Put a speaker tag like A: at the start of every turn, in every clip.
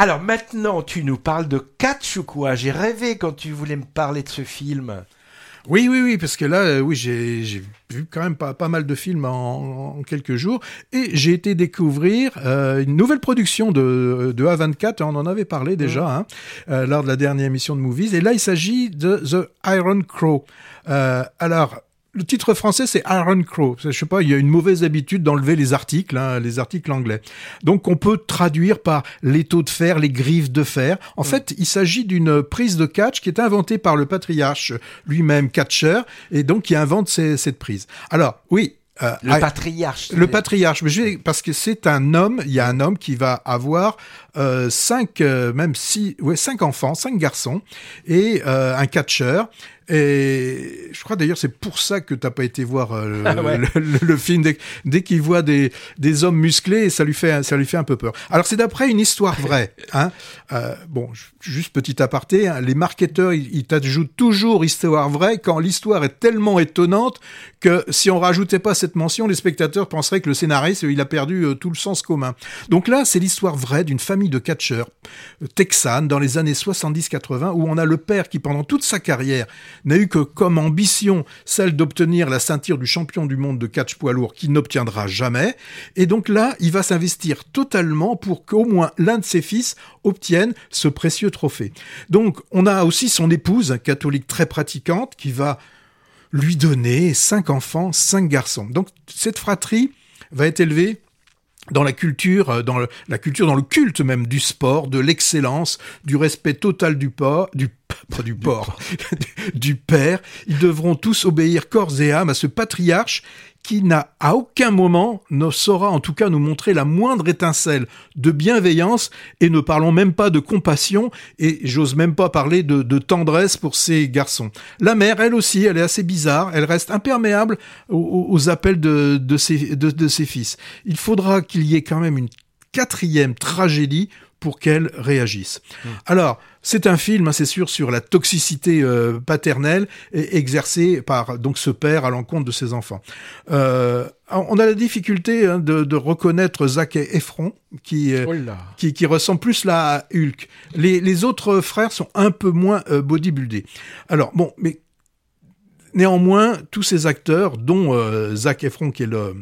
A: Alors maintenant, tu nous parles de catch ou quoi J'ai rêvé quand tu voulais me parler de ce film.
B: Oui, oui, oui, parce que là, euh, oui, j'ai vu quand même pas, pas mal de films en, quelques jours, et j'ai été découvrir euh, une nouvelle production de, de A24, on en avait parlé déjà mmh. hein, euh, lors de la dernière émission de Movies, et là, il s'agit de The Iron Crow. alors, le titre français, c'est Iron Crow. Je sais pas, il y a une mauvaise habitude d'enlever les articles, hein, les articles anglais. Donc, on peut traduire par l'étau de fer, les griffes de fer. En mm. fait, il s'agit d'une prise de catch qui est inventée par le patriarche lui-même, catcher, et donc qui invente cette prise. Alors, oui,
A: euh, le patriarche.
B: Le patriarche, mais parce que c'est un homme, il y a un homme qui va avoir euh, cinq, euh, même six, ouais, cinq enfants, cinq garçons et euh, un catcheur. Et je crois d'ailleurs c'est pour ça que t'as pas été voir euh, ah le, film dès, dès qu'il voit des, des hommes musclés, ça lui fait ça lui fait un peu peur. Alors c'est d'après une histoire vraie. Hein. Euh, bon, juste petit aparté, hein, les marketeurs ils, ils t'ajoutent toujours histoire vraie quand l'histoire est tellement étonnante que si on rajoutait pas cette mention, les spectateurs penseraient que le scénariste il a perdu euh, tout le sens commun. Donc là c'est l'histoire vraie d'une famille de catcheurs texanes dans les années 70-80 où on a le père qui pendant toute sa carrière n'a eu que comme ambition celle d'obtenir la ceinture du champion du monde de catch poids lourd qu'il n'obtiendra jamais. Et donc là, il va s'investir totalement pour qu'au moins l'un de ses fils obtienne ce précieux trophée. Donc on a aussi son épouse, catholique très pratiquante, qui va lui donner cinq enfants, cinq garçons. Donc cette fratrie va être élevée dans la culture, euh, dans la culture, dans le culte même du sport, de l'excellence, du respect total du port, du pas du port, du père. Ils devront tous obéir corps et âme à ce patriarche qui n'a à aucun moment ne saura en tout cas nous montrer la moindre étincelle de bienveillance et ne parlons même pas de compassion et j'ose même pas parler de, tendresse pour ces garçons. La mère, elle aussi, elle est assez bizarre, elle reste imperméable aux, appels de ses fils. Il faudra qu'il y ait quand même une quatrième tragédie pour qu'elle réagisse. Mmh. Alors, c'est un film, hein, c'est sûr, sur la toxicité euh, paternelle exercée par donc ce père à l'encontre de ses enfants. Euh, on a la difficulté hein, de, reconnaître Zac Efron, qui, euh, oh qui, qui ressemble plus là à Hulk. Les, les autres frères sont un peu moins bodybuildés. Alors bon, mais Néanmoins, tous ces acteurs, dont euh, Zach Efron, qui est le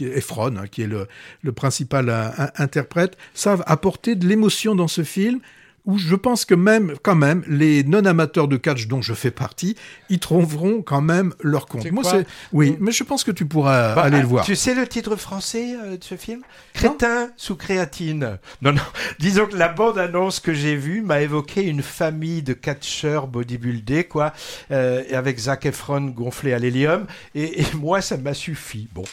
B: Efron, hein, qui est le, le principal euh, interprète, savent apporter de l'émotion dans ce film où je pense que même, quand même, les non-amateurs de catch dont je fais partie, ils trouveront quand même leur compte. Moi, c'est, oui, mais je pense que tu pourras bah, aller le voir.
A: Tu sais le titre français euh, de ce film? Crétin sous créatine. Non, non. Disons que la bande-annonce que j'ai vue m'a évoqué une famille de catcheurs bodybuildés, quoi, euh, avec Zac Efron gonflé à l'hélium, et, et moi, ça m'a suffi. Bon.